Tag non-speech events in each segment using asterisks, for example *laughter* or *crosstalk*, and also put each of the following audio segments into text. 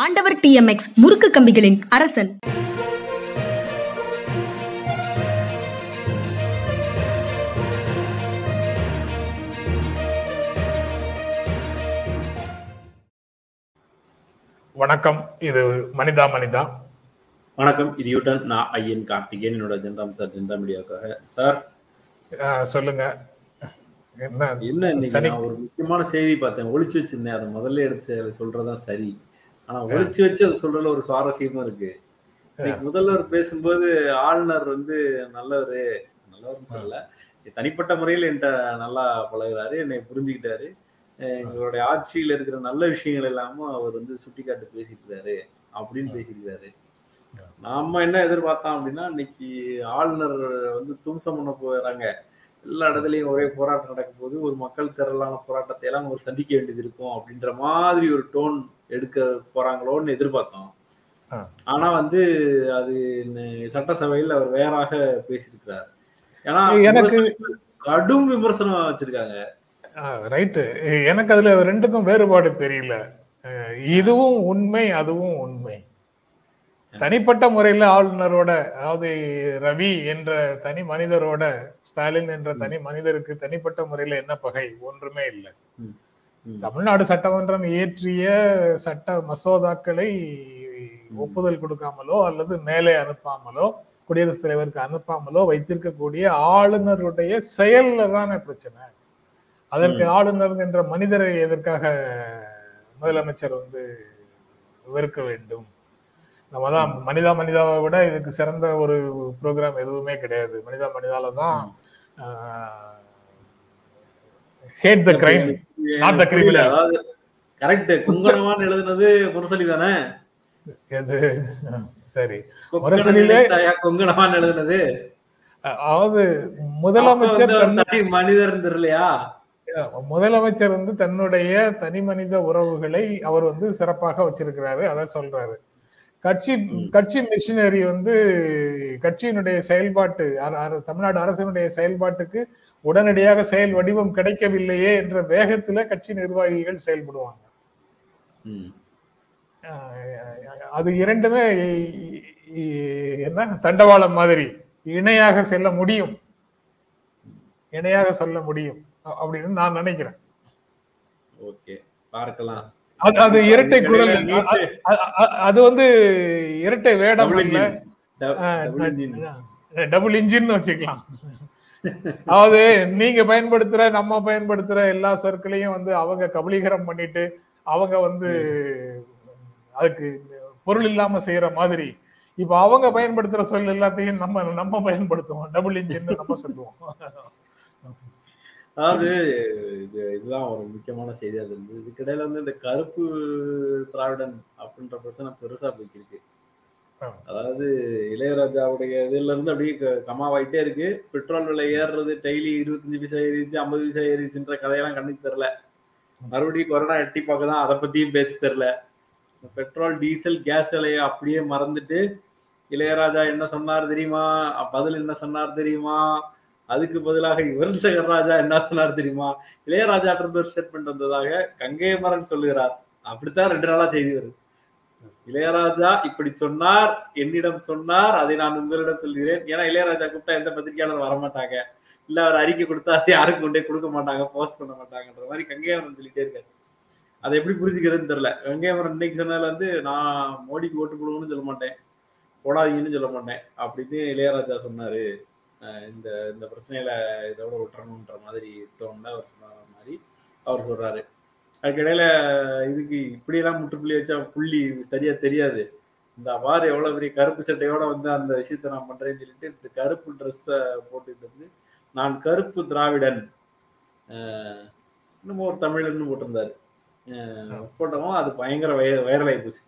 ஆண்டவர் D M X முறுக்கு கம்பிகளின் அரசன். வணக்கம். இது மனிதா மனிதா. வணக்கம். இது யூட்டன் நான் ஐயன் கார்த்திகேயன். என்னோட ஜென்ராம் சார் ஜென்ரா மீடியாவுக்காக. சார்? சொல்லுங்க. என்ன? என்ன ஒரு முக்கியமான செய்தி பார்த்தேன். ஒளிச்சு வச்சிருந்தேன். அதை முதல்ல எடுத்து சொல்றதுதான் சரி. ஆனா ஒளிச்சு வச்சு அதை சொல்றதுல ஒரு சுவாரஸ்யமா இருக்கு. முதல்வர் பேசும்போது ஆளுநர் வந்து நல்லவரு நல்லவர்னு சொல்லல. தனிப்பட்ட முறையில் என்கிட்ட நல்லா பழகுறாரு என்னை புரிஞ்சுக்கிட்டாரு. எங்களுடைய ஆட்சியில் இருக்கிற நல்ல விஷயங்கள் எல்லாமும் அவர் வந்து சுட்டிக்காட்டு பேசியிருக்காரு அப்படின்னு பேசியிருக்காரு நாம என்ன எதிர்பார்த்தோம் அப்படின்னா இன்னைக்கு ஆளுநர் வந்து தும்சம் பண்ண போறாங்க. எல்லா இடத்துலயும் ஒரே போராட்டம் நடக்கும் போது ஒரு மக்கள் திரளான போராட்டத்தை எல்லாம் ஒரு சந்திக்க வேண்டியது இருக்கும் அப்படின்ற மாதிரி ஒரு டோன் எடுக்க போறாங்களோன்னு எதிர்பார்த்தோம். ஆனா வந்து அது சட்டசபையில் அவர் வேறாக பேசியிருக்கிறார். ஏன்னா எனக்கு கடும் விமர்சனம் வச்சிருக்காங்க. ரைட்டு. எனக்கு அதுல ரெண்டுக்கும் வேறுபாடு தெரியல. இதுவும் உண்மை அதுவும் உண்மை. தனிப்பட்ட முறையில ஆளுநரோட அதாவது ரவி என்ற தனி மனிதரோட ஸ்டாலின் என்ற தனி மனிதருக்கு தனிப்பட்ட முறையில என்ன பகை? ஒன்றுமே இல்லை. தமிழ்நாடு சட்டமன்றம் இயற்றிய சட்ட மசோதாக்களை ஒப்புதல் கொடுக்காமலோ அல்லது மேலே அனுப்பாமலோ குடியரசுத் தலைவருக்கு அனுப்பாமலோ வைத்திருக்கக்கூடிய ஆளுநருடைய செயல்ல தானே பிரச்சனை. அதற்கு ஆளுநர் என்ற மனிதரை எதற்காக முதலமைச்சர் வந்து வெறுக்க வேண்டும்? நம்ம தான் மனிதா மனிதாவை விட இதுக்கு சிறந்த ஒரு ப்ரோக்ராம் எதுவுமே கிடையாது. மனிதா மனிதால தான் hate the crime Not the criminal. அதாவது கரெக்ட் குங்கணமான்னு எழுதுனது முரசொலி தானே? எது? சரி. கொக்கணம் முரசொலியிலே- நினைத்தாயா? கொங்கணமான்னு எழுதுனது. அதாவது அப்ப முதலமைச்சர் மனிதர் தெரியலையா? முதலமைச்சர் வந்து தன்னுடைய தனி மனித உறவுகளை அவர் வந்து சிறப்பாக வச்சிருக்கிறாரு. அதை சொல்றாரு. கட்சி கட்சி மிஷினரி வந்து கட்சியினுடைய செயல்பாட்டு தமிழ்நாடு அரசினுடைய செயல்பாட்டுக்கு உடனடியாக செயல் வடிவம் கிடைக்கவில்லையே என்ற வேகத்துல கட்சி நிர்வாகிகள் செயல்படுவாங்க. அது இரண்டுமே என்ன? தண்டவாளம் மாதிரி. இணையாக செல்ல முடியும். இணையாக சொல்ல முடியும். அப்படின்னு நான் நினைக்கிறேன். ஓகே பார்க்கலாம். அது அது இரட்டை குரல். அது வந்து இரட்டை வேடம். Double engine. வச்சுக்கலாம். அதாவது நீங்க பயன்படுத்துற நம்ம பயன்படுத்துற எல்லா சொற்களையும் வந்து அவங்க கபலீகரம் பண்ணிட்டு அவங்க வந்து அதுக்கு பொருள் இல்லாம செய்யற மாதிரி. இப்ப அவங்க பயன்படுத்துற சொல் எல்லாத்தையும் நம்ம நம்ம பயன்படுத்துவோம். டபுள் இன்ஜின் நம்ம சொல்லுவோம். அதாவது இது இதுதான் ஒரு முக்கியமான செய்தி. அது இருந்து இதுக்கிடையில வந்து இந்த கருப்பு திராவிடன் அப்படின்ற பிரச்சனை பெருசா போய்க்கு இருக்கு அதாவது இளையராஜாவுடைய இதுல இருந்து அப்படியே க- கமாவாயிட்டே இருக்கு. பெட்ரோல் விலை ஏறுறது டெய்லி இருபத்தஞ்சு பைசா ஏறிச்சு ஐம்பது பைசா ஏறிச்சுன்ற கதையெல்லாம் கண்ணுக்கு தெரியல. மறுபடியும் கொரோனா எட்டி பார்க்க தான் அதை பத்தியும் பேச்சு தெரில பெட்ரோல் டீசல் கேஸ் விலையை அப்படியே மறந்துட்டு இளையராஜா என்ன சொன்னார் தெரியுமா? பதில் என்ன சொன்னார் தெரியுமா? அதுக்கு பதிலாக யுவன் சங்கர் ராஜா என்ன சொன்னார் தெரியுமா? இளையராஜா ஒரு ஸ்டேட்மெண்ட் வந்ததாக கங்கைமரன் சொல்லுகிறார். அப்படித்தான் ரெண்டு நாளா செய்தி வருது. இளையராஜா இப்படி சொன்னார் என்னிடம் சொன்னார் அதை நான் உங்களிடம் சொல்கிறேன். ஏன்னா இளையராஜா கூப்பிட்டா எந்த பத்திரிகையாளர் வரமாட்டாங்க. இல்ல அவர் அறிக்கை கொடுத்தா அதை யாருக்கும் கொண்டே கொடுக்க மாட்டாங்க போஸ்ட் பண்ண மாட்டாங்கன்ற மாதிரி கங்கைமரன் சொல்லிட்டே இருக்காரு. அதை எப்படி புரிஞ்சுக்கிறதுன்னு தெரியல. கங்கைமரன் இன்னைக்கு சொன்னதுல வந்து நான் மோடிக்கு ஓட்டு போடுவோம்னு சொல்ல மாட்டேன். போடாதீங்கன்னு சொல்ல மாட்டேன். அப்படின்னு இளையராஜா சொன்னாரு. இந்த இந்த பிரச்சனையில இதோட விட்டுறணுன்ற மாதிரி டோன்ல அவர் சொன்ன மாதிரி அவர் சொல்றாரு. அதுக்கிடையில இதுக்கு இப்படியெல்லாம் முற்றுப்புள்ளி வச்சா புள்ளி சரியா தெரியாது. இந்த அவ்வாறு எவ்வளவு பெரிய கருப்பு சட்டையோட வந்து அந்த விஷயத்த நான் பண்றேன்னு சொல்லிட்டு இந்த கருப்பு ட்ரெஸ்ஸை போட்டுட்டு வந்து நான் கருப்பு திராவிடன் அஹ் இன்னமும் ஒரு தமிழன்னு போட்டிருந்தாரு. போட்டவும் அது பயங்கர வய வைரலாகி போச்சு.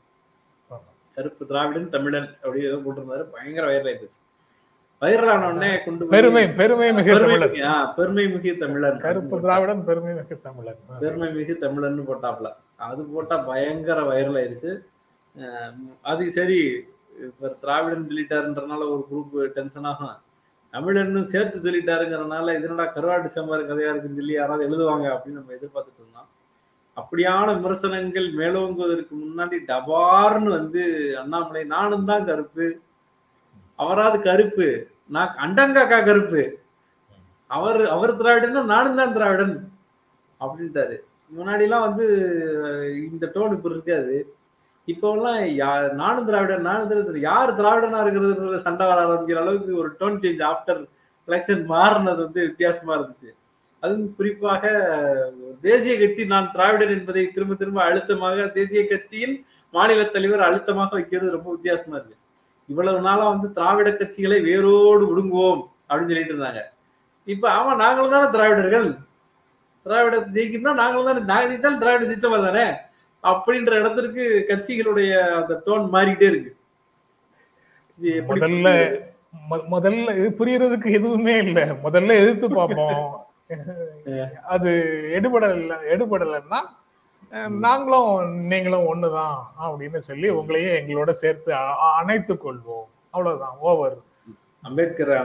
கருப்பு திராவிடன் தமிழன் அப்படி ஏதோ போட்டிருந்தாரு பயங்கர வைரலாகி போச்சு. வைரலான உடனே கொண்டு பெருமை பெருமை மிகு பெருமை தமிழன் பெருமை மிகு தமிழன். கருப்பு திராவிடன் பெருமை மிகு தமிழன். பெருமை மிகு தமிழன் போட்டாப்ல. அது போட்டா பயங்கர வைரல் ஆயிருச்சு அது சரி இப்ப திராவிடன் சொல்லிட்டாருன்றனால ஒரு குரூப் டென்ஷன் ஆகும். தமிழன்னு சேர்த்து சொல்லிட்டாருங்கிறனால இதனடா கருவாட்டு சம்பார் கதையா இருக்குன்னு சொல்லி யாராவது எழுதுவாங்க அப்படின்னு நம்ம எதிர்பார்த்துட்டு இருந்தோம். அப்படியான விமர்சனங்கள் மேலோங்குவதற்கு முன்னாடி டபார்னு வந்து அண்ணாமலை நானும் தான் கருப்பு. அவராது கருப்பு. நான் அண்டங்காக்கா கருப்பு. அவர் அவர் திராவிடன்னா நானும் தான் திராவிடன் அப்படின்ட்டாரு. முன்னாடிலாம் வந்து இந்த டோன் இப்ப இருக்காது. இப்போலாம் யா- நானும் திராவிடன் நானும் திராவிடன் யார் திராவிடனா இருக்கிறது சண்டை வர ஆரம்பிக்கிற அளவுக்கு ஒரு டோன் சேஞ்ச் ஆஃப்டர் எலெக்ஷன் மாறினது வந்து வித்தியாசமா இருந்துச்சு. அதுவும் குறிப்பாக தேசிய கட்சி நான் திராவிடன் என்பதை திரும்ப திரும்ப அழுத்தமாக தேசிய கட்சியின் மாநில தலைவர் அழுத்தமாக வைக்கிறது ரொம்ப வித்தியாசமா இருக்கு. இவ்வளவு நாளா வந்து திராவிட கட்சிகளை வேரோடு விடுங்குவோம் அப்படின்னு சொல்லிட்டு இருந்தாங்க. இப்ப ஆமா நாங்களும் தானே திராவிடர்கள். திராவிட ஜெயிக்கணும்னா நாங்களும் தானே நாங்க ஜெயிச்சாலும் திராவிட ஜெயிச்சவா தானே? அப்படின்ற இடத்திற்கு கட்சிகளுடைய அந்த டோன் மாறிக்கிட்டே இருக்கு. முதல்ல முதல்ல இது புரியறதுக்கு எதுவுமே இல்ல. முதல்ல எதிர்த்து பார்ப்போம். *laughs* அது எடுபடல எடுபடலைன்னா நாங்களும் நீங்களும் ஒண்ணுதான் அப்படின்னு சொல்லி உங்களையே எங்களோட சேர்த்து அ- அ- அணைத்துக் கொள்வோம். அவ்வளவுதான். ஓவர். அம்பேத்கர்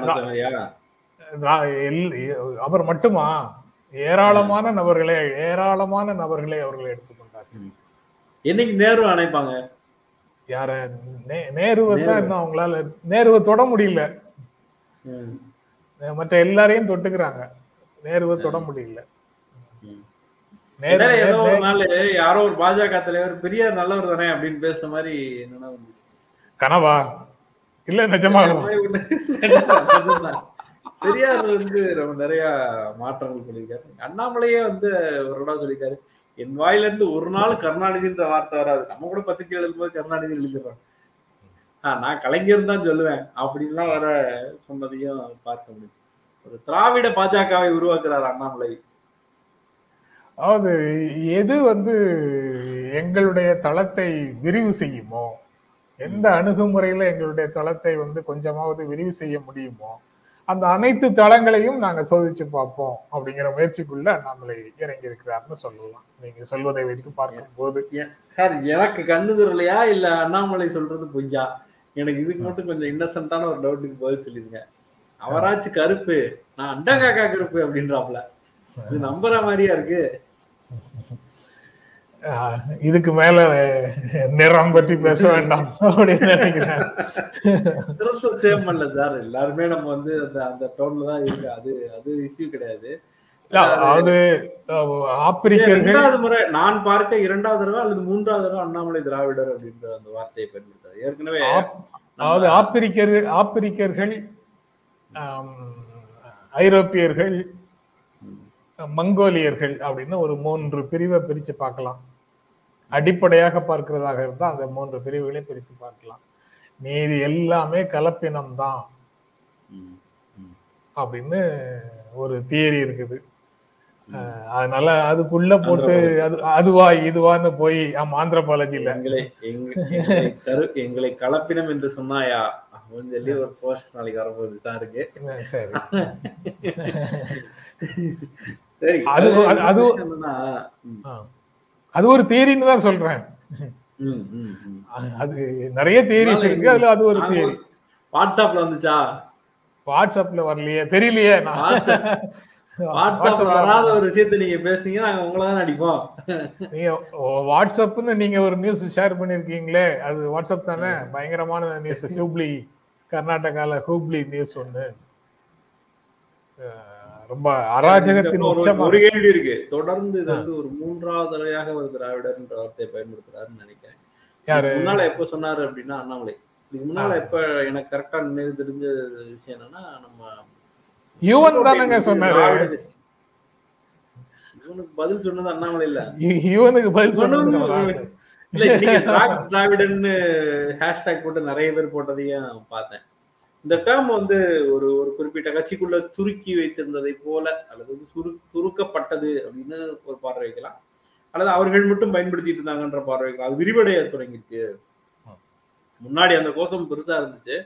அவர் மட்டுமா? ஏராளமான நபர்களை ஏராளமான நபர்களை அவர்கள் எடுத்துக்கொண்டார்கள் என்னைக்கு நேரு அணைப்பாங்க? யார நேருவை தான் இன்னும் அவங்களால நேருவை தொட முடியல. மற்ற எல்லாரையும் தொட்டுக்கிறாங்க. நேருவை தொட முடியல. ஏதோ ஒரு நாள் யாரோ ஒரு பாஜக தலைவர் பெரியார் நல்லவர் தானே அப்படின்னு பேசுற மாதிரி என்னன்னா வந்துச்சு? கனவா? இல்ல நிஜம்தான். பெரியார் வந்து ரொம்ப நிறைய மாற்றங்கள் பண்ணியிருக்காரு அண்ணாமலையே வந்து ஒரு இடம் சொல்லியிருக்காரு என் வாயில இருந்து ஒரு நாள் கருணாநிதின்ற வார்த்தை வராது. நம்ம கூட பத்திரிக்கை எழுதும் போது கருணாநிதி எழுதிடுறோம் ஆஹ் நான் கலைஞர் தான் சொல்லுவேன். அப்படின்லாம் வர சொன்னதையும் பார்க்க முடியுது ஒரு திராவிட பாஜகவை உருவாக்குறாரு அண்ணாமலை. அதாவது எது வந்து எங்களுடைய தளத்தை விரிவு செய்யுமோ எந்த அணுகுமுறையில எங்களுடைய தளத்தை வந்து கொஞ்சமாவது விரிவு செய்ய முடியுமோ அந்த அனைத்து தளங்களையும் நாங்க சோதிச்சு பார்ப்போம் அப்படிங்கிற முயற்சிக்குள்ள அண்ணாமலை இறங்கி இருக்கிறார்னு சொல்லலாம். நீங்க சொல்வதை வைத்து பார்க்கும்போது. சார் எனக்கு கண்ணு தெரியலையா இல்ல அண்ணாமலை சொல்றது பொய்யா? எனக்கு இதுக்கு மட்டும் கொஞ்சம் இன்னசென்ட்டான ஒரு டவுட்டுக்கு பதில் சொல்லிருங்க அவராச்சு கருப்பு நான் அண்டங்காக்கா கருப்பு அப்படின்றாப்ல. இது நம்புற மாதிரியா இருக்கு? இதுக்கு மேல நிறம் பற்றி பேச வேண்டாம் அப்படின்னு நினைக்கிறேன். சேம் பண்ணல சார். எல்லாருமே நம்ம வந்து அந்த அந்த டோன்ல தான் இருக்கு. அது அது இஷ்யூ கிடையாது. அதாவது ஆப்பிரிக்கர்கள் முறை நான் பார்க்க இரண்டாவது தடவை அல்லது மூன்றாவது தடவை அண்ணாமலை திராவிடர் அப்படின்ற அந்த வார்த்தையை பயன்படுத்தாரு ஏற்கனவே அதாவது ஆப்பிரிக்கர்கள் ஆப்பிரிக்கர்கள் ஐரோப்பியர்கள் மங்கோலியர்கள் அப்படின்னு ஒரு மூன்று பிரிவை பிரிச்சு பார்க்கலாம். அடிப்படையாக பார்க்கிறதாக இருந்தா அந்த மூன்று பிரிவுகளை பிரித்து பார்க்கலாம். மீதி எல்லாமே கலப்பினம் தான் ம், ம். அப்படின்னு ஒரு தியரி இருக்குது. அதனால அதுக்குள்ள போட்டு அது அதுவா இதுவான்னு போய் ஆமா ஆந்திரபாலஜில எங்களை எங்க- எங்களை கலப்பினம் என்று சொன்னாயா? அப்படின்னு சொல்லி ஒரு போஸ்ட் நாளைக்கு வரப்போகுது சாருக்கு. சரி சரி. *laughs* அது- அது- ஒரு தியரின்னு தான் சொல்றேன். அது நிறைய தியரிஸ் இருக்கு அதுல அது ஒரு தியரி வாட்ஸ்அப்ல வந்துச்சா? வாட்ஸ்அப்ல வரலையே தெரியலையே வாட்ஸ்அப்ல வராத ஒரு விஷயத்த நீங்க பேசுனீங்க நாங்க உங்களை தான் அடிப்போம். நீங்க வாட்ஸ்அப்னு நீங்க ஒரு நியூஸ் ஷேர் பண்ணிருக்கீங்களே அது வாட்ஸ்அப் தானே? பயங்கரமான நியூஸ் ஹூப்ளி கர்நாடகால ஹூப்ளி நியூஸ் ஒண்ணு. அஹ், ரொம்ப அராஜகத்தின் ஒரு- கேள்வி இருக்கு. தொடர்ந்து இது வந்து ஒரு மூன்றாவது தடவையாக ஒரு திராவிடர்ன்ற வார்த்தையை பயன்படுத்துறாருன்னு நினைக்கிறேன். முன்னால எப்ப சொன்னாரு அப்படின்னா அண்ணாமலை. இதுக்கு முன்னால எப்ப எனக்கு கரெக்டா நினைவு தெரிஞ்ச விஷயம் என்னன்னா நம்ம யுவன் தானங்க சொன்னாரு. இவனுக்கு பதில் சொன்னது அண்ணாமலை இல்ல யுவனுக்கு பதில் சொன்னது திராவிடன்னு ஹேஷ்டேக் போட்டு நிறைய பேர் போட்டதையும் பார்த்தேன். இந்த டேர்ம் வந்து ஒரு ஒரு குறிப்பிட்ட கட்சிக்குள்ள சுருக்கி வைத்திருந்ததை போல அல்லது வந்து சுரு சுருக்கப்பட்டது அப்படின்னு ஒரு பார்வை வைக்கலாம். அல்லது அவர்கள் மட்டும் பயன்படுத்திட்டு இருந்தாங்கன்ற பார்வை வைக்கலாம். அது விரிவடைய தொடங்கிருக்கு முன்னாடி அந்த கோஷம் பெருசா இருந்துச்சு.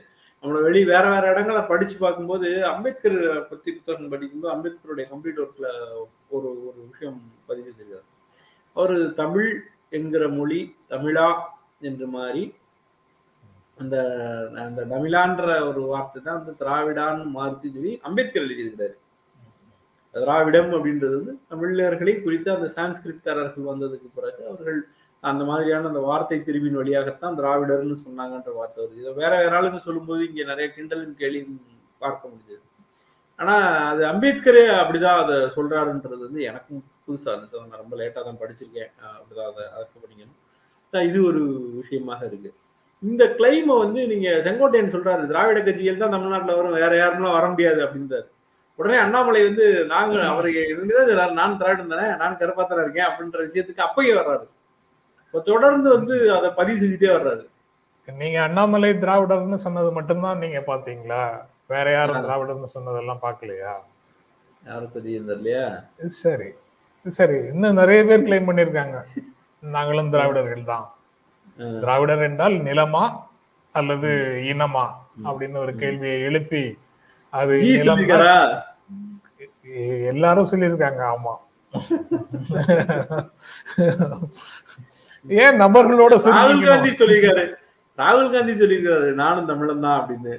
நம்மள வெளி வேற வேற இடங்களை படிச்சு பார்க்கும்போது அம்பேத்கர் பத்தி புத்தகம் படிக்கும்போது அம்பேத்கருடைய கம்ப்ளீட் ஒர்க்ல ஒரு ஒரு விஷயம் பதிவு செய்கிறார் ஒரு தமிழ் என்கிற மொழி தமிழா என்று மாறி அந்த அந்த தமிழான்ற ஒரு வார்த்தை தான் வந்து திராவிடான்னு மாறிச்சு சொல்லி அம்பேத்கர் எழுதியிருக்கிறாரு. திராவிடம் அப்படின்றது வந்து தமிழர்களை குறித்து அந்த சான்ஸ்கிரிட்காரர்கள் வந்ததுக்கு பிறகு அவர்கள் அந்த மாதிரியான அந்த வார்த்தை திரும்பின் வழியாகத்தான் திராவிடர்னு சொன்னாங்கன்ற வார்த்தை வருது. இதை வேற வேற ஆளுங்க சொல்லும்போது இங்கே நிறைய கிண்டலும் கேலியும் பார்க்க முடியுது. ஆனா அது அம்பேத்கரே அப்படிதான் அதை சொல்றாருன்றது வந்து எனக்கும் புதுசா இருந்துச்சு. நான் ரொம்ப லேட்டாக தான் படிச்சிருக்கேன். அப்படிதான் அதை அரசு பண்ணிக்கணும் இது ஒரு விஷயமாக இருக்கு. இந்த கிளைமை வந்து நீங்க செங்கோட்டையன் சொல்றாரு திராவிட கட்சிகள் தான் தமிழ்நாட்டுல வரும் வேற யாருமெல்லாம் வர முடியாது அப்படின்றாரு. உடனே அண்ணாமலை வந்து நாங்க அவரை இருந்துதான் நான் திராவிடம் தானே நான் கருப்பாத்தனா இருக்கேன் அப்படின்ற விஷயத்துக்கு அப்பயே வர்றாரு. இப்ப தொடர்ந்து வந்து அதை பதிவு செஞ்சுட்டே வர்றாரு. நீங்க அண்ணாமலை திராவிடர்னு சொன்னது மட்டும்தான் நீங்க பாத்தீங்களா வேற யாரும் திராவிடர்னு சொன்னதெல்லாம் பார்க்கலையா? யாரும் தெரியும் இல்லையா சரி சரி இன்னும் நிறைய பேர் கிளைம் பண்ணிருக்காங்க நாங்களும் திராவிடர்கள் தான். திராவிடர் என்றால் நிலமா அல்லது இனமா அப்படின்னு ஒரு கேள்வியை எழுப்பி அது எல்லாரும் சொல்லியிருக்காங்க ஆமா. ஏன் நபர்களோட ராகுல்? காந்தி சொல்லியிருக்காரு. ராகுல் காந்தி சொல்லியிருக்காரு நானும் தமிழன் தான் அப்படின்னு.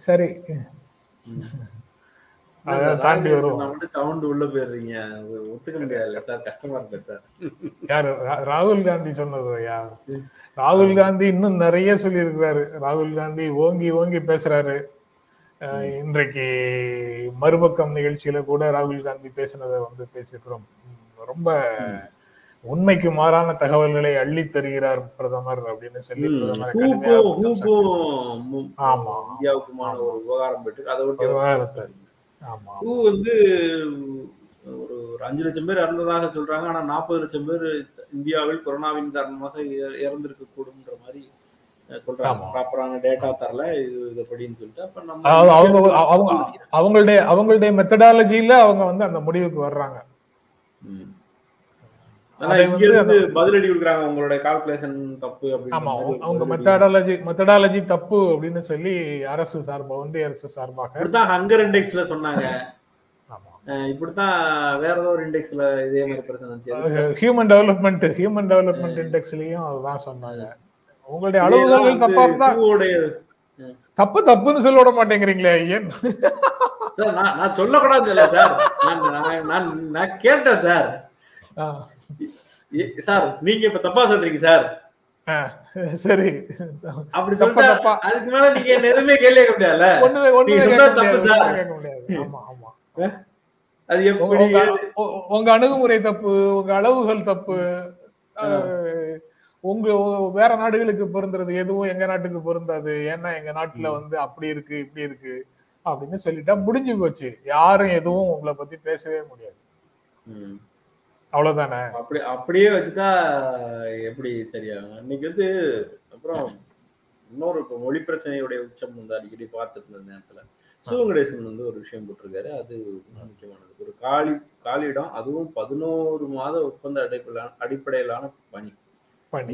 சரி. தாண்டி மட்டும் சவுண்ட் உள்ள போயிடுறீங்க. ஒத்துக்க முடியாது சார் கஷ்டமா இருக்கு சார். யாரு? ராகுல் காந்தி சொன்னது யார் ராகுல் காந்தி இன்னும் நிறைய சொல்லியிருக்கிறாரு. ராகுல் காந்தி ஓங்கி ஓங்கி பேசுறாரு. இன்றைக்கு மறுபக்கம் நிகழ்ச்சியில கூட ராகுல் காந்தி பேசினதை வந்து பேசியிருக்கிறோம். ரொம்ப உண்மைக்கு மாறான தகவல்களை அள்ளி தருகிறார் பிரதமர் அப்படின்னு சொல்லி பிரதமரை ஆமா. இந்தியாவுக்குமான ஒரு விவகாரம் போயிட்டு அதை விட்டு விவகாரத்தை. ஹூ வந்து ஒரு ஒரு அஞ்சு லட்சம் பேர் இறந்ததாக சொல்றாங்க. ஆனா நாற்பது லட்சம் பேர் இந்தியாவில் கொரோனாவின் காரணமாக இற- இறந்திருக்க கூடும்ன்ற மாதிரி சொல்றாங்க. ப்ராப்பரான டேட்டா தரல. இது இதுபடின்னு சொல்லிட்டு அப்ப நம்ம அவங்க அவங்க அவங்களுடைய அவங்களுடைய மெத்தடாலஜில அவங்க வந்து அந்த முடிவுக்கு வர்றாங்க ம். ஆனா அதை இங்க வந்து இருந்து பதிலடி கொடுக்குறாங்க உங்களுடைய கால்குலேஷன் தப்பு ஆமா அவங்க மெத்தடாலஜி மெத்தடாலஜி தப்பு அப்படின்னு சொல்லி அரசு சார்பா ஒன்றிய அரசு சார்பாக. இப்படித்தான் ஹங்கர் இண்டெக்ஸ்ல சொன்னாங்க. *laughs* இப்படித்தான் வேற ஏதோ ஒரு இண்டெக்ஸ்ல இதே மாதிரி பிரச்சனை ஹியூமன் டெவலப்மெண்ட் ஹியூமன் டெவலப்மெண்ட் இண்டெக்ஸ்லயும் அதுதான் சொன்னாங்க. உங்களுடைய அளவுகள் தப்பா இருந்தா தப்பு தப்புன்னு சொல்ல விட மாட்டேங்கிறீங்களே ஏன்? நான் சொல்லக்கூடாது இல்ல சார். நான் நான்- கேட்டேன் சார். சார் நீங்க இப்ப தப்பா சொல்றீங்க சார். சரி. அப்படி சொல்லிட்டா. அதுக்கு மேல நீங்க என்ன எதுவுமே கேள்வி கேட்க ஒண்ணுமே ஒண்ணுமே சொன்னா தப்பு சார். ஆமா ஆமா. அது எப்படி உங்க- அணுகுமுறை தப்பு உங்க அளவுகள் தப்பு உங்க வேற நாடுகளுக்கு பொருந்துறது எதுவும் எங்க நாட்டுக்கு பொருந்தாது. ஏன்னா எங்க நாட்டுல வந்து அப்படி இருக்கு இப்படி இருக்கு அப்படின்னு சொல்லிட்டா முடிஞ்சு போச்சு. யாரும் எதுவும் உங்களை பத்தி பேசவே முடியாது. அவ்வளவுதானே? அப்படி அப்படியே வச்சுட்டா எப்படி சரியாகும் இன்னைக்கு வந்து அப்புறம் இன்னொரு இப்போ மொழி பிரச்சனையுடைய உச்சம் வந்து அடிக்கடி பார்த்துட்டு இருந்த நேரத்துல சிவகணேசன் வந்து ஒரு விஷயம் போட்டிருக்காரு. அது முக்கியமானது. ஒரு காலி காலியிடம் அதுவும் பதினோரு மாத ஒப்பந்த அடிப்படையிலான அடிப்படையிலான பணி.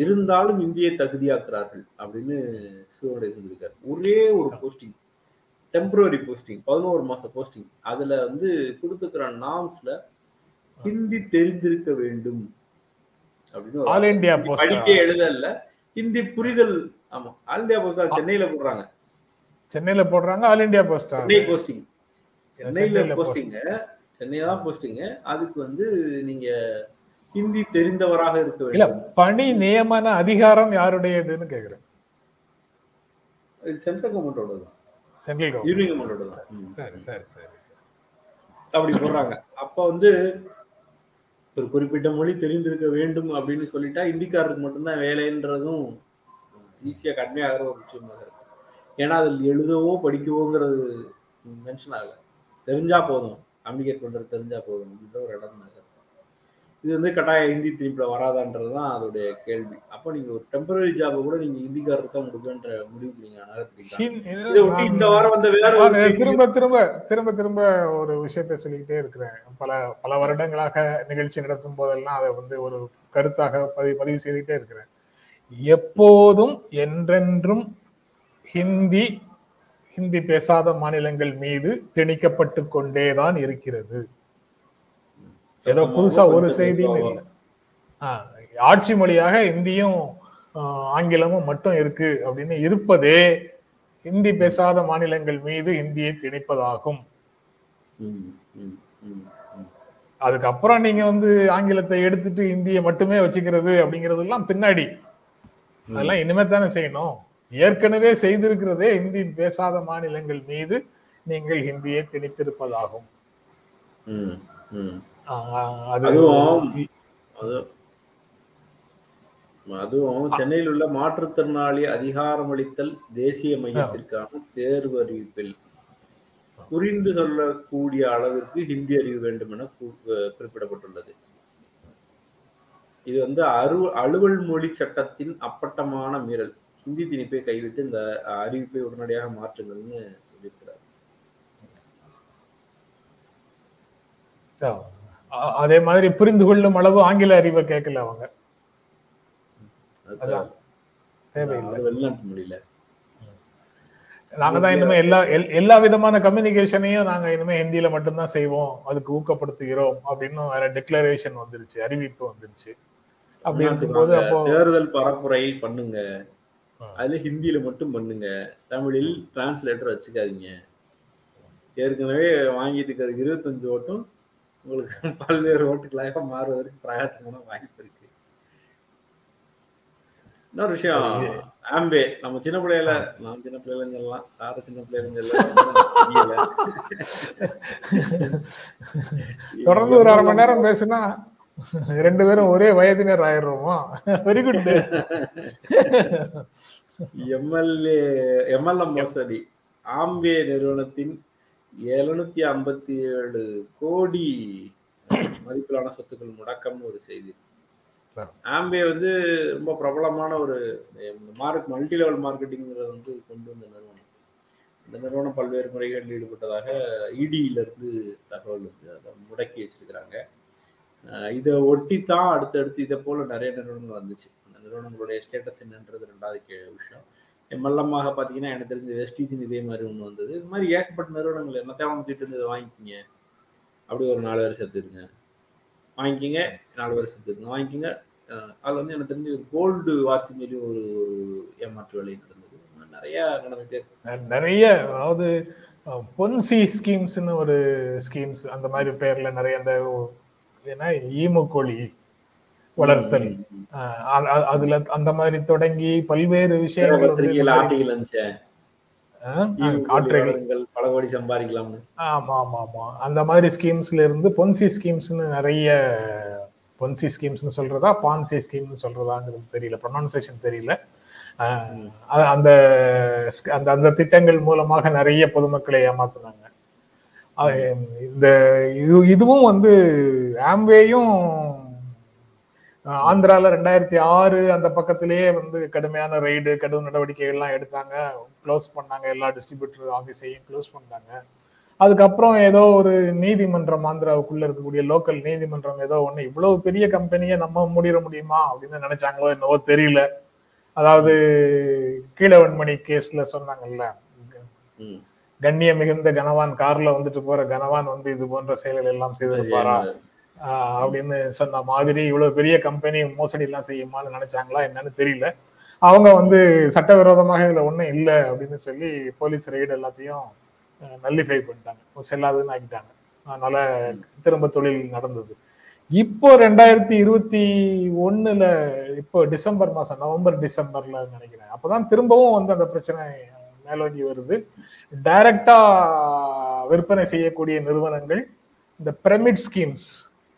இருந்தாலும் இந்தியை தகுதியாக்குறார்கள் அப்படின்னு சிவகணேசன் சொல்லியிருக்காரு. ஒரே ஒரு போஸ்டிங் டெம்பரரி போஸ்டிங் பதினோரு மாச போஸ்டிங் அதுல வந்து கொடுத்துக்கிற நாம்ஸ்ல ஹிந்தி தெரிந்திருக்க வேண்டும். அப்படின்னு ஒரு ஆல் இந்தியா ஹிந்தி போஸ்ட் படிக்க எழுதல ஹிந்தி புரிதல் ஆமா ஆல் இந்தியா போஸ்ட் சென்னையில போடுறாங்க. சென்னையில போடுறாங்க all India post Chennai posting சென்னையில போஸ்டிங்க சென்னையில தான் போஸ்டிங் அதுக்கு வந்து நீங்க ஹிந்தி தெரிந்தவராக இருக்க இல்ல வேண்டும். பணி நியமன அதிகாரம் யாருடையதுன்னு கேக்குறேன். இது சென்ட்ரல் கவர்மெண்டோட தான். சென்ட்ரல் கவர்மெண்ட் சரி சரி சரி. அப்படி போடுறாங்க. அப்ப வந்து ஒரு குறிப்பிட்ட மொழி தெரிந்திருக்க வேண்டும் அப்படின்னு சொல்லிட்டா இந்திக்காரருக்கு மட்டும்தான் வேலைன்றதும் ஈஸியாக கடுமையாகிற ஒரு விஷயமாக இருக்கு. ஏன்னா அதில் எழுதவோ படிக்கவோங்கிறது மென்ஷன் ஆகலை. தெரிஞ்சா போதும். கம்யூனிகேட் பண்ணுறது தெரிஞ்சா போதும். அப்படின்ற ஒரு இடம் இது வந்து கட்டாய ஹிந்தி திருப்பில வராதான்றது தான் அதோடைய கேள்வி. அப்போ நீங்க ஒரு டெம்பரரி ஜாபை கூட நீங்க ஹிந்திக்காரருக்கு தான் கொடுக்குன்ற முடிவுக்கு நீங்க இதை ஒட்டி இந்த வாரம் வந்த வேற திரும்ப திரும்ப திரும்ப திரும்ப ஒரு விஷயத்த சொல்லிக்கிட்டே இருக்கிறேன். பல பல வருடங்களாக நிகழ்ச்சி நடத்தும் போதெல்லாம் அதை வந்து ஒரு கருத்தாக பதிவு பதிவு செய்துக்கிட்டே இருக்கிறேன். எப்போதும் என்றென்றும் ஹிந்தி ஹிந்தி பேசாத மாநிலங்கள் மீது திணிக்கப்பட்டு கொண்டேதான் இருக்கிறது. ஏதோ புதுசா ஒரு செய்தின்னு இல்லை. ஆஹ், ஆட்சி மொழியாக இந்தியும் ஆங்கிலமும் மட்டும் இருக்கு அப்படின்னு இருப்பதே ஹிந்தி பேசாத மாநிலங்கள் மீது இந்தியை திணிப்பதாகும். அதுக்கப்புறம் நீங்க வந்து ஆங்கிலத்தை எடுத்துட்டு இந்தியை மட்டுமே வச்சுக்கிறது அப்படிங்கிறது எல்லாம் பின்னாடி. அதெல்லாம் இனிமே தானே செய்யணும். ஏற்கனவே செய்திருக்கிறதே ஹிந்தி பேசாத மாநிலங்கள் மீது நீங்கள் ஹிந்தியை திணித்திருப்பதாகும். அதுவும் அது அதுவும் சென்னையில் உள்ள மாற்றுத்திறனாளி அதிகாரமளித்தல் தேசிய மையத்திற்கான தேர்வு அறிவிப்பில் புரிந்து கொள்ளக்கூடிய அளவிற்கு ஹிந்தி அறிவு வேண்டும் என குறிப்பிடப்பட்டுள்ளது. இது வந்து அரு அலுவல் மொழி சட்டத்தின் அப்பட்டமான மீறல். ஹிந்தி திணிப்பை கைவிட்டு இந்த அறிவிப்பை உடனடியாக மாற்றுங்கள்னு சொல்லியிருக்கிறார். அதே மாதிரி புரிந்து கொள்ளும் அளவு ஆங்கில அறிவை கேட்கல அவங்க. வெளிநாட்டு மொழியில. நாங்க தான் இனிமே எல்லா எல்- எல்லா விதமான கம்யூனிகேஷனையும் நாங்க இனிமே ஹிந்தியில மட்டும்தான் செய்வோம். அதுக்கு ஊக்கப்படுத்துகிறோம் அப்படின்னு வேற டிக்ளரேஷன் வந்துருச்சு அறிவிப்பு வந்துருச்சு. அப்படி இருக்கும்போது அப்போ தேர்தல் பரப்புரை பண்ணுங்க. அதுல ஹிந்தியில மட்டும் பண்ணுங்க. தமிழில் டிரான்ஸ்லேட்டர் வச்சுக்காதீங்க. ஏற்கனவே வாங்கிட்டு இருக்கிற இருபத்தஞ்சு ஓட்டும் உங்களுக்கு பல்வேறு ஓட்டுகளாக மாறுவதற்கு பிரயாசமான வாய்ப்பு இருக்கு. இன்னொரு விஷயம். ஆம்பே. நம்ம சின்ன பிள்ளையில நான் சின்ன பிள்ளைல சொல்லலாம் சார சின்ன சொல்லலாம் *laughs* தொடர்ந்து ஒரு அரை மணி நேரம் பேசுனா ரெண்டு பேரும் ஒரே வயதினர் ஆயிடுறோமா? வெரி குட் எம்எல்ஏ எம்எல்ஏ மோசடி. ஆம்பே நிறுவனத்தின் எழுநூத்தி ஐம்பத்தி ஏழு கோடி மதிப்பிலான சொத்துக்கள் முடக்கம்னு ஒரு செய்தி. ஆம்பே வந்து ரொம்ப பிரபலமான ஒரு மார்க் மல்டி லெவல் மார்க்கெட்டிங்கிறத வந்து கொண்டு வந்த நிறுவனம். இந்த நிறுவனம் பல்வேறு முறைகளில் ஈடுபட்டதாக இடியில இருந்து தகவல் வந்து அதை முடக்கி வச்சிருக்கிறாங்க. இதை ஒட்டித்தான் அடுத்தடுத்து இதை போல நிறைய நிறுவனங்கள் வந்துச்சு. அந்த நிறுவனங்களுடைய ஸ்டேட்டஸ் என்னன்றது ரெண்டாவது கே- விஷயம். மல்லமாக பார்த்தீங்கன்னா எனக்கு தெரிஞ்ச வெஸ்டீஜின் இதே மாதிரி ஒன்று வந்தது. இது மாதிரி ஏகப்பட்ட நிறுவனங்கள். என்ன அவங்க இருந்தது வாங்கிக்கிங்க. அப்படி ஒரு நாலு பேர் சேர்த்துருங்க வாங்கிக்கிங்க நாலு பேர் சேர்த்துருங்க வாங்கிக்கிங்க. அதில் வந்து எனக்கு தெரிஞ்சு ஒரு கோல்டு வாட்ச் சொல்லி ஒரு ஒரு ஏமாற்று வேலை நடந்தது. நிறைய நடந்துட்டு நிறைய அதாவது பொன்சி ஸ்கீம்ஸ்னு ஒரு ஸ்கீம்ஸ் அந்த மாதிரி பேர்ல நிறைய அந்த ஏன்னா ஈமு கோழி. வளர்த்தல். அதுல அந்த மாதிரி தொடங்கி பல்வேறு விஷயங்கள் பல கோடி சம்பாதிக்கலாம்னு. ஆமா ஆமா ஆமா. அந்த மாதிரி ஸ்கீம்ஸ்ல இருந்து பொன்சி ஸ்கீம்ஸ்னு நிறைய பொன்சி ஸ்கீம்ஸ்னு சொல்றதா பான்சி ஸ்கீம்னு சொல்றதாங்கிறது தெரியல ப்ரொனவுன்சேஷன் தெரியல. அந்த அந்த அந்த திட்டங்கள் மூலமாக நிறைய பொதுமக்களை ஏமாத்துனாங்க. இந்த இது இதுவும் வந்து ஆம்வேயும் ஆந்திரால ரெண்டாயிரத்தி ஆறு அந்த பக்கத்திலேயே வந்து கடுமையான ரைடு கடும் நடவடிக்கைகள்லாம் எடுத்தாங்க. க்ளோஸ் பண்ணாங்க எல்லா டிஸ்ட்ரிபியூட்டர் ஆஃபீஸையும் க்ளோஸ் பண்ணாங்க அதுக்கப்புறம் ஏதோ ஒரு நீதிமன்றம் ஆந்திராவுக்குள்ள இருக்கக்கூடிய லோக்கல் நீதிமன்றம் ஏதோ ஒண்ணு இவ்வளவு பெரிய கம்பெனியை நம்ம மூடிட முடியுமா அப்படின்னு நினைச்சாங்களோ என்னவோ தெரியல. அதாவது கீழவன்மணி கேஸ்ல சொன்னாங்கல்ல. கண்ணிய மிகுந்த கனவான் கார்ல வந்துட்டு போற கனவான் வந்து இது போன்ற செயல்கள் எல்லாம் செய்திருப்பாரா? அப்படின்னு சொன்ன மாதிரி இவ்வளவு பெரிய கம்பெனி மோசடி எல்லாம் செய்யுமான்னு நினைச்சாங்களா என்னன்னு தெரியல. அவங்க வந்து சட்டவிரோதமாக இதுல ஒண்ணும் இல்லை அப்படின்னு சொல்லி போலீஸ் ரெய்டு எல்லாத்தையும் நல்லிஃபை பண்ணிட்டாங்க. செல்லாதுன்னு ஆக்கிட்டாங்க. அதனால திரும்ப தொழில் நடந்தது. இப்போ ரெண்டாயிரத்தி இருபத்தி ஒண்ணுல இப்போ டிசம்பர் மாசம் நவம்பர் டிசம்பர்ல நினைக்கிறேன். அப்பதான் திரும்பவும் வந்து அந்த பிரச்சனை மேலோங்கி வருது. டைரக்டா விற்பனை செய்யக்கூடிய நிறுவனங்கள் இந்த பிரமிட் ஸ்கீம்ஸ்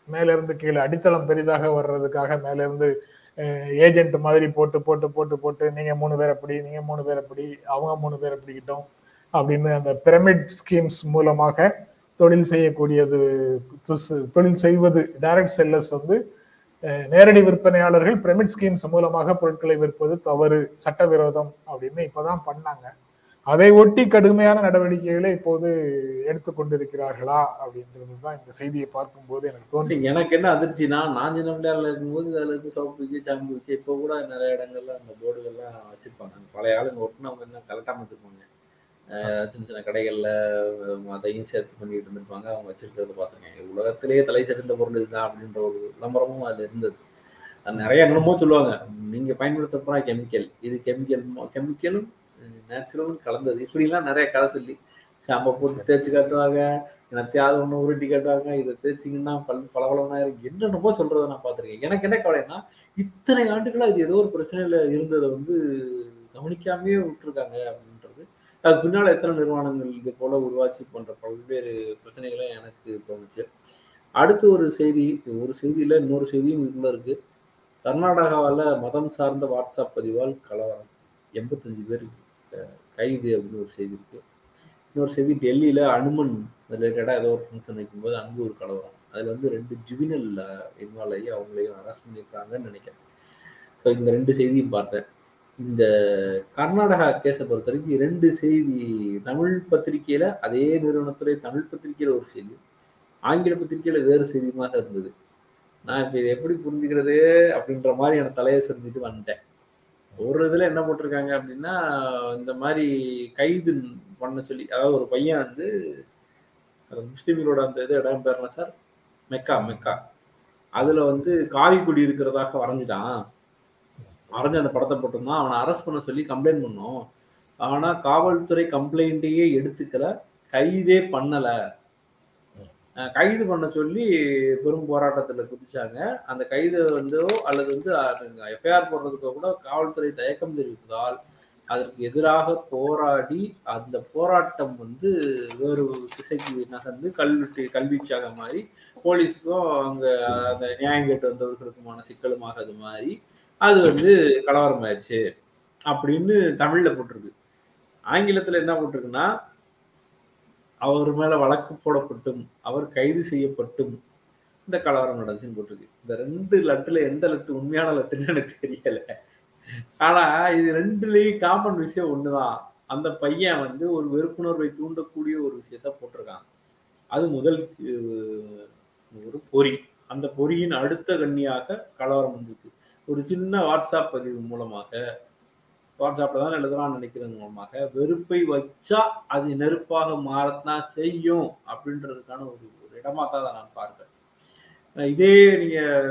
மேலேருந்து கீழே அடித்தளம் பெரிதாக வர்றதுக்காக மேல இருந்து ஏஜென்ட் மாதிரி போட்டு போட்டு போட்டு போட்டு நீங்க மூணு பேர் அப்படி நீங்க மூணு பேர் அப்படி அவங்க மூணு பேர் அப்படிக்கிட்டோம் அப்படின்னு அந்த பிரமிட் ஸ்கீம்ஸ் மூலமாக தொழில் செய்யக்கூடியது தொழில் செய்வது டைரக்ட் செல்லர்ஸ் வந்து நேரடி விற்பனையாளர்கள் பிரமிட் ஸ்கீம்ஸ் மூலமாக பொருட்களை விற்பது தவறு சட்டவிரோதம் அப்படின்னு இப்பதான் பண்ணாங்க. அதை ஒட்டி கடுமையான நடவடிக்கைகளை இப்போது எடுத்துக்கொண்டிருக்கிறார்களா அப்படின்றது தான் இந்த செய்தியை பார்க்கும்போது எனக்கு தோன்றி எனக்கு என்ன அதிர்ச்சினா நான் சின்ன பிள்ளையால இருக்கும்போது அதில் இருந்து சோப்பு வச்சு சாம்பு வச்சு இப்போ கூட நிறைய இடங்கள்ல அந்த போர்டுகள்லாம் வச்சிருப்பாங்க. பழைய ஆளுங்க ஒட்டினவங்க என்ன கலட்டாமல் வச்சுருப்பாங்க. சின்ன சின்ன கடைகளில் அதையும் சேர்த்து பண்ணிட்டு இருந்திருப்பாங்க. அவங்க வச்சிருக்கிறத பார்த்துருக்கேன். உலகத்திலேயே தலை சிறந்த பொருள் இதுதான் அப்படின்ற ஒரு விளம்பரமும் அதில் இருந்தது. அது நிறைய என்னமோ சொல்லுவாங்க. நீங்க பயன்படுத்த கெமிக்கல் இது கெமிக்கல் கெமிக்கலும் நேச்சுரலும் கலந்தது. இப்படிலாம் நிறைய கதை சொல்லி சாம்பை போட்டு தேய்ச்சி காட்டுவாங்க எனத்தையாவது ஒன்று உருட்டி காட்டுவாங்க இதை தேய்ச்சிங்கன்னா பல் பளபளனா இருக்கு. என்னென்னமோ சொல்றதை நான் பார்த்துருக்கேன். எனக்கு என்ன கவலைன்னா இத்தனை ஆண்டுகளாக இது ஏதோ ஒரு பிரச்சனையில் இருந்ததை வந்து கவனிக்காமையே விட்டுருக்காங்க அப்படின்றது. அதுக்கு பின்னால் எத்தனை நிறுவனங்கள் இது போல உருவாச்சு போன்ற பல்வேறு பிரச்சனைகளை எனக்கு தோணுச்சு. அடுத்து ஒரு செய்தி ஒரு செய்தியில் இன்னொரு செய்தியும் இதுல இருக்கு. கர்நாடகாவில் மதம் சார்ந்த வாட்ஸ்அப் பதிவால் கலவரம். எண்பத்தஞ்சு பேர் கைது அப்படின்னு ஒரு செய்தி இருக்கு. இன்னொரு செய்தி டெல்லியில அனுமன் ரிலேட்டடாக ஏதோ ஒரு ஃபங்க்ஷன் வைக்கும்போது அங்கே ஒரு கலவரம். அதில் வந்து ரெண்டு ஜுவினல் இன்வால்வ் ஆகி அவங்களையும் அரெஸ்ட் பண்ணியிருக்காங்கன்னு நினைக்கிறேன். ஸோ இந்த ரெண்டு செய்தியும் பார்த்தேன். இந்த கர்நாடகா கேஸை பொறுத்த வரைக்கும் ரெண்டு செய்தி தமிழ் பத்திரிகையில அதே நிறுவனத்துடைய தமிழ் பத்திரிகையில ஒரு செய்தி ஆங்கில பத்திரிகையில வேறு செய்தியுமாக இருந்தது. நான் இப்போ இதை எப்படி புரிஞ்சுக்கிறது அப்படின்ற மாதிரி எனக்கு தலையை செஞ்சுட்டு வந்துட்டேன். ஒரு இதுல என்ன போட்டிருக்காங்க அப்படின்னா இந்த மாதிரி கைது பண்ண சொல்லி அதாவது ஒரு பையன் வந்து முஸ்லீம்களோட அந்த இது இடம் பேர்ல சார்? Mecca Mecca. அதுல வந்து காவி குடி இருக்கிறதாக வரைஞ்சிட்டான். வரைஞ்சு அந்த படத்தை போட்டிருந்தான். அவனை அரெஸ்ட் பண்ண சொல்லி கம்ப்ளைண்ட் பண்ணோம். ஆனா காவல்துறை கம்ப்ளைண்ட்டையே எடுத்துக்கல. கைதே பண்ணலை. கைது பண்ண சொல்லி பெரும் போராட்டத்தில் குதிச்சாங்க. அந்த கைது வந்தோ அல்லது வந்து எஃப்ஐஆர் போடுறதுக்கோ கூட காவல்துறை தயக்கம் தெரிவித்ததால் அதற்கு எதிராக போராடி அந்த போராட்டம் வந்து வேறு திசைக்கு நகர்ந்து கல்வெட்டு கல்வீச்சாக மாறி போலீஸுக்கும் அங்கே அந்த நியாயம் கேட்டு வந்தவர்களுக்குமான சிக்கலுமாக அது மாறி அது வந்து கலவரம் ஆயிடுச்சு அப்படின்னு தமிழில் போட்டிருக்கு. ஆங்கிலத்தில் என்ன போட்டிருக்குன்னா அவர் மேல வழக்கு போடப்பட்டும் அவர் கைது செய்யப்பட்டும் இந்த கலவரம் நடந்துச்சுன்னு போட்டிருக்கு. இந்த ரெண்டு லட்டுல எந்த லட்டு உண்மையான லட்டுன்னு எனக்கு தெரியல. ஆனா இது ரெண்டுலயும் காமன் விஷயம் ஒண்ணுதான். அந்த பையன் வந்து ஒரு வெறுப்புணர்வை தூண்டக்கூடிய ஒரு விஷயத்த போட்டிருக்கான். அது முதல் ஒரு பொறி. அந்த பொறியின் அடுத்த கண்ணியாக கலவரம் வந்துருக்கு ஒரு சின்ன வாட்ஸ்அப் பதிவு மூலமாக வாட்ஸ்அப்பில் தான் எழுதலாம்னு நினைக்கிறது மூலமாக. வெறுப்பை வச்சா அது நெருப்பாக மாறத்தான் செய்யும் அப்படின்றதுக்கான ஒரு ஒரு இடமா தான் அதை நான் பார்க்கிறேன் இதே நீங்கள்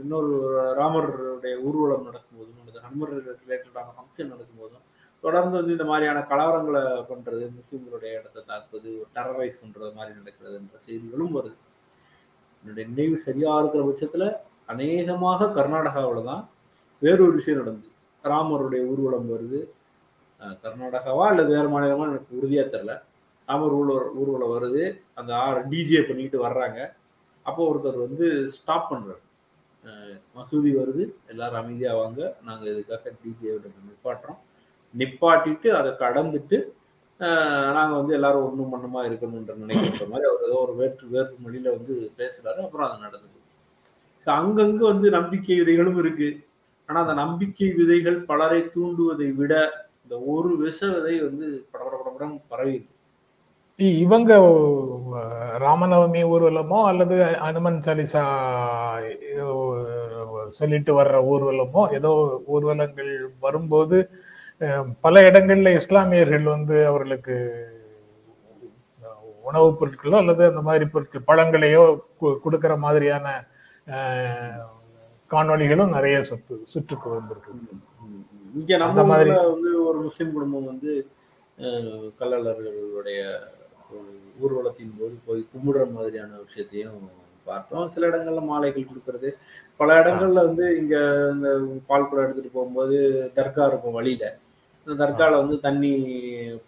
இன்னொரு ராமருடைய ஊர்வலம் நடக்கும்போதும் அல்லது ஹனுமர் ரிலேட்டடான ஃபங்க்ஷன் நடக்கும்போதும் தொடர்ந்து வந்து இந்த மாதிரியான கலவரங்களை பண்ணுறது முஸ்லீம்களுடைய இடத்தை தாக்குவது டெரரைஸ் பண்ணுறது மாதிரி நடக்கிறதுன்ற செய்திகளும் வருது. என்னுடைய நினைவு சரியாக இருக்கிற பட்சத்தில் அநேகமாக கர்நாடகாவில் தான் வேறொரு விஷயம் நடந்தது. ராமருடைய ஊர்வலம் வருது. கர்நாடகாவா அல்லது வேறு மாநிலமா எனக்கு உறுதியாக தெரில ராமர் ஊர்வலம் ஊர்வலம் வருது. அந்த ஆறு டிஜே பண்ணிக்கிட்டு வர்றாங்க. அப்போ ஒருத்தர் வந்து ஸ்டாப் பண்ணுறாரு மசூதி வருது. எல்லாரும் அமைதியாக வாங்க. நாங்கள் இதுக்காக டிஜே நிப்பாட்டுறோம். நிப்பாட்டிட்டு அதை கடந்துட்டு நாங்கள் வந்து எல்லாரும் ஒன்றும் மண்ணுமா இருக்கணும்ன்ற நினைக்கிற மாதிரி அவர் ஏதோ ஒரு வேற்று வேற்று மொழியில வந்து பேசுறாரு. அப்புறம் அது நடந்தது. அங்கங்கே வந்து நம்பிக்கை விதைகளும் இருக்குது ஆனா அந்த நம்பிக்கை விதைகள் பலரை தூண்டுவதை விட இந்த ஒரு விஷ விதை வந்து படபட படபடம் பரவி இவங்க ராமநவமி ஊர்வலமோ அல்லது அனுமன் சாலிசா ஏதோ சொல்லிட்டு வர்ற ஊர்வலமோ ஏதோ ஊர்வலங்கள் வரும்போது பல இடங்கள்ல இஸ்லாமியர்கள் வந்து அவர்களுக்கு உணவுப் பொருட்களோ அல்லது அந்த மாதிரி பொருட்கள் பழங்களையோ கு- கொடுக்கிற மாதிரியான அஹ், காணொளிகளும் நிறைய சுற்று சுற்றுக்கு வந்திருக்கு. இங்க நம்ம மாதிரி- வந்து ஒரு முஸ்லிம் குடும்பம் வந்து ஒரு ஊர்வலத்தின் போது போய் கும்பிடுற மாதிரியான விஷயத்தையும் பார்த்தோம். சில இடங்கள்ல மாலைகள் கொடுக்கறது. பல இடங்கள்ல வந்து இங்க இந்த பால் குடம் எடுத்துட்டு போகும்போது தர்கா இருக்கும் வழியில. இந்த தர்கால வந்து தண்ணி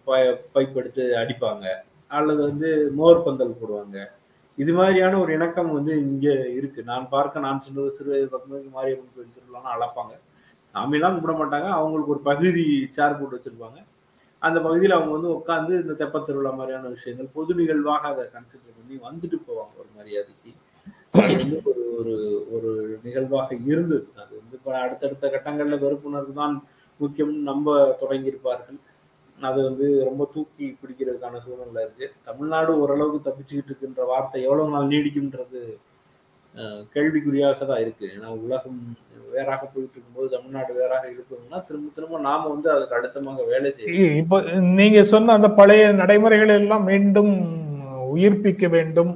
பை- பைப் எடுத்து அடிப்பாங்க. அல்லது வந்து மோர் பந்தல் போடுவாங்க. இது மாதிரியான ஒரு இணக்கம் வந்து இங்கே இருக்கு. நான் பார்க்க நான் சொன்னது சிறு வயது மாரியம்மன் கோயில் திருவிழான்னு அழைப்பாங்க. சாமிலாம் கும்பிட மாட்டாங்க. அவங்களுக்கு ஒரு பகுதி சேர் போட்டு வச்சிருப்பாங்க. அந்த பகுதியில் அவங்க வந்து உட்காந்து இந்த தெப்ப திருவிழா மாதிரியான விஷயங்கள் பொது நிகழ்வாக அதை கன்சிடர் பண்ணி வந்துட்டு போவாங்க ஒரு மரியாதைக்கு. அது வந்து ஒரு ஒரு ஒரு நிகழ்வாக இருந்தது. அது வந்து இப்போ அடுத்தடுத்த கட்டங்களில் வெறுப்புணர்வு தான் முக்கியம்னு நம்ப தொடங்கியிருப்பார்கள். அது வந்து ரொம்ப தூக்கி பிடிக்கிறதுக்கான சூழ்நிலை இருக்கு. தமிழ்நாடு ஓரளவுக்கு தப்பிச்சுக்கிட்டு இருக்கின்ற வார்த்தை எவ்வளவு நாள் நீடிக்கும்ன்றது கேள்விக்குறியாக தான் இருக்கு. ஏன்னா உலகம் வேறாக போயிட்டு இருக்கும்போது தமிழ்நாடு வேறாக இருக்கணும்னா திரும்ப திரும்ப நாம வந்து அதுக்கு அடுத்தமாக வேலை செய்யணும். இப்போ நீங்க சொன்ன அந்த பழைய நடைமுறைகள் எல்லாம் மீண்டும் உயிர்ப்பிக்க வேண்டும்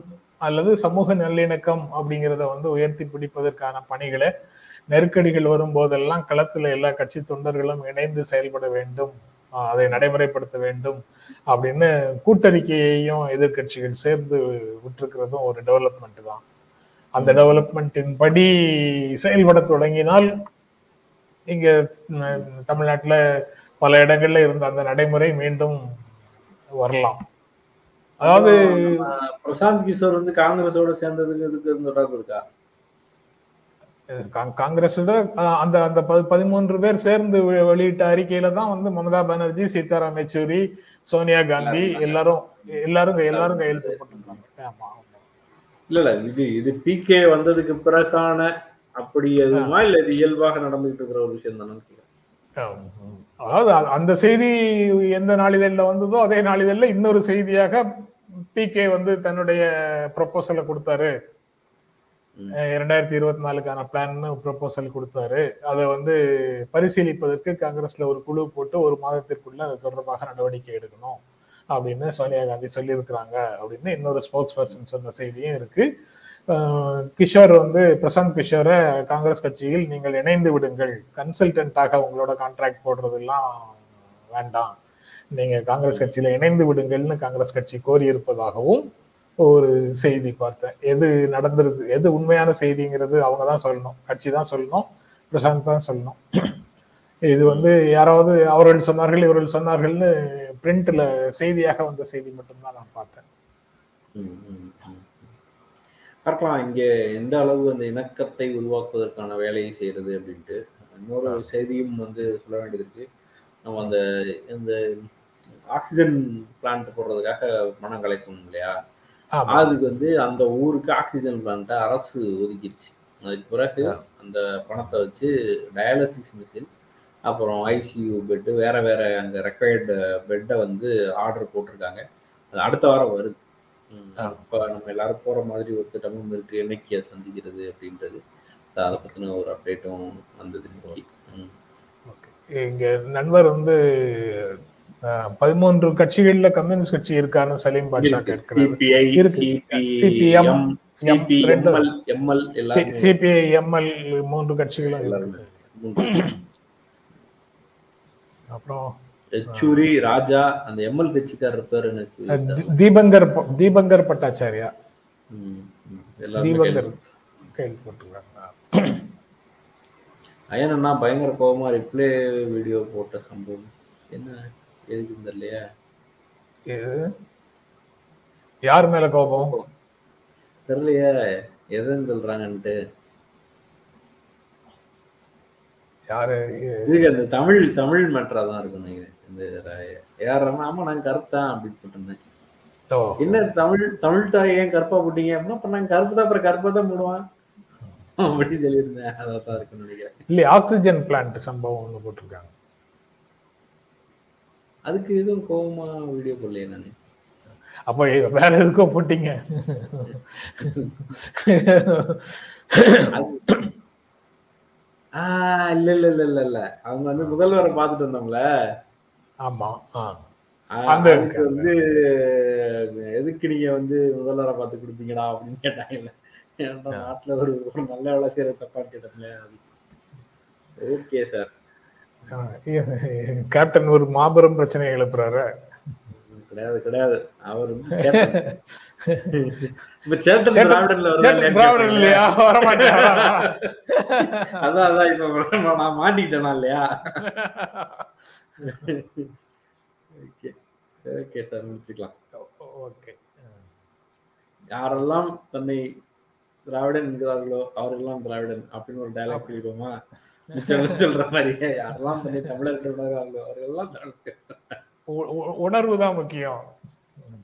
அல்லது சமூக நல்லிணக்கம் அப்படிங்கிறத வந்து உயர்த்தி பிடிப்பதற்கான பணிகளை நெருக்கடிகள் வரும்போதெல்லாம் களத்துல எல்லா கட்சி தொண்டர்களும் இணைந்து செயல்பட வேண்டும். அதை நடைமுறைப்படுத்த வேண்டும் அப்படின்னு கூட்டறிக்கையையும் எதிர்க்கட்சிகள் சேர்ந்து விட்டிருக்கிறதும் ஒரு டெவலப்மெண்ட் தான். அந்த டெவலப்மெண்ட்டின் படி செயல்பட தொடங்கினால் இங்க தமிழ்நாட்டுல பல இடங்கள்ல இருந்த அந்த நடைமுறை மீண்டும் வரலாம். அதாவது பிரசாந்த் கிஷோர் வந்து காங்கிரஸோட சேர்ந்ததுக்கு இதுக்கு தொடர்பு இருக்கா? காங்கிரஸோட அந்த அந்த பதி- பதிமூன்று பேர் சேர்ந்து வெளியிட்ட அறிக்கையில தான் வந்து மமதா பானர்ஜி சீதாராம் யெச்சூரி சோனியா காந்தி எல்லாரும் எல்லாரும் எல்லாரும் கையெழுத்து போட்டிருக்காங்க. இல்ல இல்ல இது இது பிகே வந்ததுக்கு பிறகான அப்படி எதுவுமா இல்ல இது இயல்பாக நடந்துகிட்டு இருக்கிற ஒரு விஷயம் தானே. அதாவது அந்த செய்தி எந்த நாளிதழில் வந்ததோ அதே நாளிதழில் இன்னொரு செய்தியாக பிகே வந்து தன்னுடைய ப்ரொபோசலை கொடுத்தாரு. இரண்டாயிரத்தி இருபத்தி நாலுக்கான பிளான்னு ப்ரொபோசல் கொடுத்தாரு. அதை வந்து பரிசீலிப்பதற்கு காங்கிரஸ்ல ஒரு குழு போட்டு ஒரு மாதத்திற்குள்ள அது தொடர்பாக நடவடிக்கை எடுக்கணும் அப்படின்னு சோனியா காந்தி சொல்லியிருக்கிறாங்க அப்படின்னு இன்னொரு ஸ்போக்ஸ் பர்சன் சொன்ன செய்தியும் இருக்கு. கிஷோர் வந்து பிரசாந்த் கிஷோரை காங்கிரஸ் கட்சியில் நீங்கள் இணைந்து விடுங்கள். கன்சல்டன்டாக உங்களோட கான்ட்ராக்ட் போடுறதெல்லாம் வேண்டாம். நீங்க காங்கிரஸ் கட்சியில இணைந்து விடுங்கள்னு காங்கிரஸ் கட்சி கோரியிருப்பதாகவும் ஒரு செய்தி பார்த்தேன். எது நடந்திருக்கு எது உண்மையான செய்திங்கிறது அவங்க தான் சொல்லணும். கட்சி தான் சொல்லணும் பிரசாந்த் தான் சொல்லணும். இது வந்து யாராவது அவர்கள் சொன்னார்கள் இவர்கள் சொன்னார்கள்னு பிரிண்ட்ல செய்தியாக வந்த செய்தி மட்டும்தான் நான் பார்த்தேன். பார்க்கலாம் இங்க எந்த அளவு அந்த இணக்கத்தை உருவாக்குவதற்கான வேலையை செய்யறது அப்படின்ட்டு. இன்னொரு செய்தியும் வந்து சொல்ல வேண்டியது இருக்கு நம்ம அந்த இந்த ஆக்சிஜன் பிளான்ட் போடுறதுக்காக பணம் கலைக்கணும் இல்லையா. அதுக்கு வந்து அந்த ஊருக்கு ஆக்சிஜன் பிளான்ட்டை அரசு ஒதுக்கிடுச்சு. அதுக்கு பிறகு அந்த பணத்தை வச்சு டயாலிசிஸ் மிஷின் அப்புறம் ஐசியூ பெட்டு வேற வேற அந்த ரெக்வயர்டு பெட்டை வந்து ஆர்டர் போட்டிருக்காங்க. அது அடுத்த வாரம் வருது. ம், அப்ப நம்ம எல்லாரும் போற மாதிரி ஒரு திட்டமும் இருக்கு. என்னைக்கு சந்திக்கிறது அப்படின்றது. அதை பத்தின ஒரு அப்டேட்டும் வந்தது இன்னைக்கு. ம். இங்க நண்பர் வந்து பதிமூன்று கட்சிகள்ல கம்யூனிஸ்ட் கட்சி இருக்கான்னு Salim Basha. CPM CPI ML மூன்று கட்சிகளும். இருக்கு. அப்புறம் யெச்சூரி ராஜா அந்த எம்எல் கட்சிக்காரர் பேர் எனக்கு தீபங்கர் தீபங்கர் பட்டாச்சாரியா? தீபங்கர் கேள்வி. கேள்விப்பட்டிருக்காங்க. அயன் பயங்கர கோபமா ரிப்ளே வீடியோ போட்ட சம்பவம். என்ன? எதுக்கு தெரியலையா இது யார் மேல கோபம்? தெரியலையே எதுன்னு சொல்றாங்கன்ட்டு. யாரு? இதுக்கு அந்த தமிழ் தமிழ் மேட்டரா தான் இருக்கும் இந்த ஏறாம ஆமா நான் கருத்தான் அப்படின்னு போட்டிருந்தேன். என்ன தமிழ் தமிழ் தாய் ஏன் கருப்பா போட்டீங்க? அப்படின்னா அப்ப நான் கருப்பு தான் அப்புறம் கருப்பா தான் போடுவான். அப்படின்னு சொல்லியிருந்தேன். அதான் தான் இருக்குன்னு நினைக்கிறேன். இல்ல ஆக்சிஜன் பிளான்ட் சம்பவம் ஒண்ணு போட்டிருக்காங்க. அதுக்கு எதுவும் கோவமா வீடியோ போடலையே நானு. அப்ப வேற எதுக்கோ போட்டீங்க. ஆஹ் இல்ல இல்ல இல்ல இல்ல இல்ல. அவங்க வந்து முதல்வரை பார்த்துட்டு வந்தோம்ல ஆமா அதுக்கு வந்து எதுக்கு நீங்க வந்து முதல்வரை பார்த்து கொடுப்பீங்கடா அப்படின்னு கேட்டாங்கல்ல நாட்டுல ஒரு ஒரு நல்ல வேலை செய்யற தப்பான்னு கேட்டோம்ல ஓகே சார். கேப்டன் ஒரு மாபெரும் பிரச்சனை எழுப்புறாரு? கிடையாது கிடையாது. அவர் மாட்டிக்கிட்டேனா இல்லையா? ஓகே. சார் முடிச்சுக்கலாம். ஓகே. யாரெல்லாம் தன்னை திராவிடன் என்கிறார்களோ அவரெல்லாம் திராவிடன் அப்படின்னு ஒரு டயலாக் சொல்லிடுவோமா? மிச்சம் சொல்ற யாரெல்லாம் அவர்களெல்லாம் உணர்வு தான் முக்கியம்.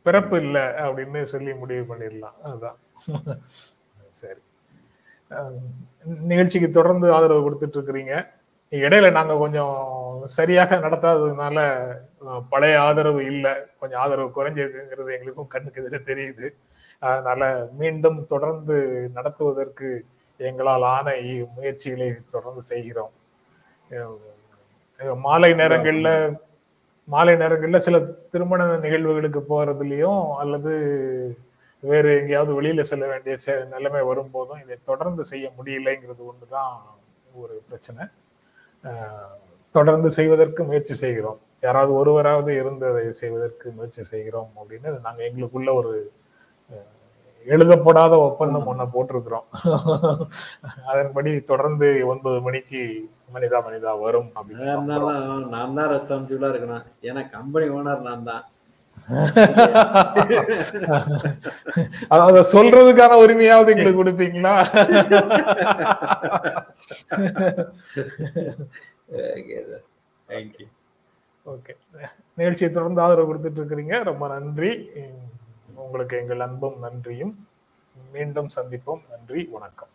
பிறப்பு இல்ல அப்படின்னு சொல்லி முடிவு பண்ணிடலாம். அதுதான் சரி. நிகழ்ச்சிக்கு தொடர்ந்து ஆதரவு கொடுத்துட்டு இருக்கிறீங்க. இடையில நாங்க கொஞ்சம் சரியாக நடத்தாததுனால பழைய ஆதரவு இல்ல. கொஞ்சம் ஆதரவு குறைஞ்சிருக்குங்கிறது எங்களுக்கும் கண்ணுக்கு எதிர தெரியுது. அதனால மீண்டும் தொடர்ந்து நடத்துவதற்கு எங்களால் ஆன இ- முயற்சிகளை தொடர்ந்து செய்கிறோம். மாலை நேரங்களில் மாலை நேரங்களில் சில திருமண நிகழ்வுகளுக்கு போகிறதுலையும் அல்லது வேறு எங்கேயாவது வெளியில செல்ல வேண்டிய செ- நிலைமை வரும்போதும் இதை தொடர்ந்து செய்ய முடியலைங்கிறது ஒண்ணுதான் ஒரு பிரச்சனை. தொடர்ந்து செய்வதற்கு முயற்சி செய்கிறோம். யாராவது ஒருவராவது இருந்து அதை செய்வதற்கு முயற்சி செய்கிறோம் அப்படின்னு நாங்கள் எங்களுக்குள்ள ஒரு எழுதப்படாத ஒப்பந்தம் ஒண்ண போட்டிருக்கிறோம். அதன்படி தொடர்ந்து ஒன்பது மணிக்கு மனிதா மனிதா வரும் அப்படின்னு நான் தான் ரெஸ்பான்சிபிளா இருக்கணும். ஏன்னா கம்பெனி ஓனர் நான் தான். அத சொல்றதுக்கான உரிமையாவது எங்களுக்கு கொடுப்பீங்களா? ஓகே நிகழ்ச்சியை தொடர்ந்து ஆதரவு கொடுத்துட்டு இருக்கிறீங்க. ரொம்ப நன்றி. உங்களுக்கு எங்கள் அன்பும் நன்றியும். மீண்டும் சந்திப்போம். நன்றி வணக்கம்.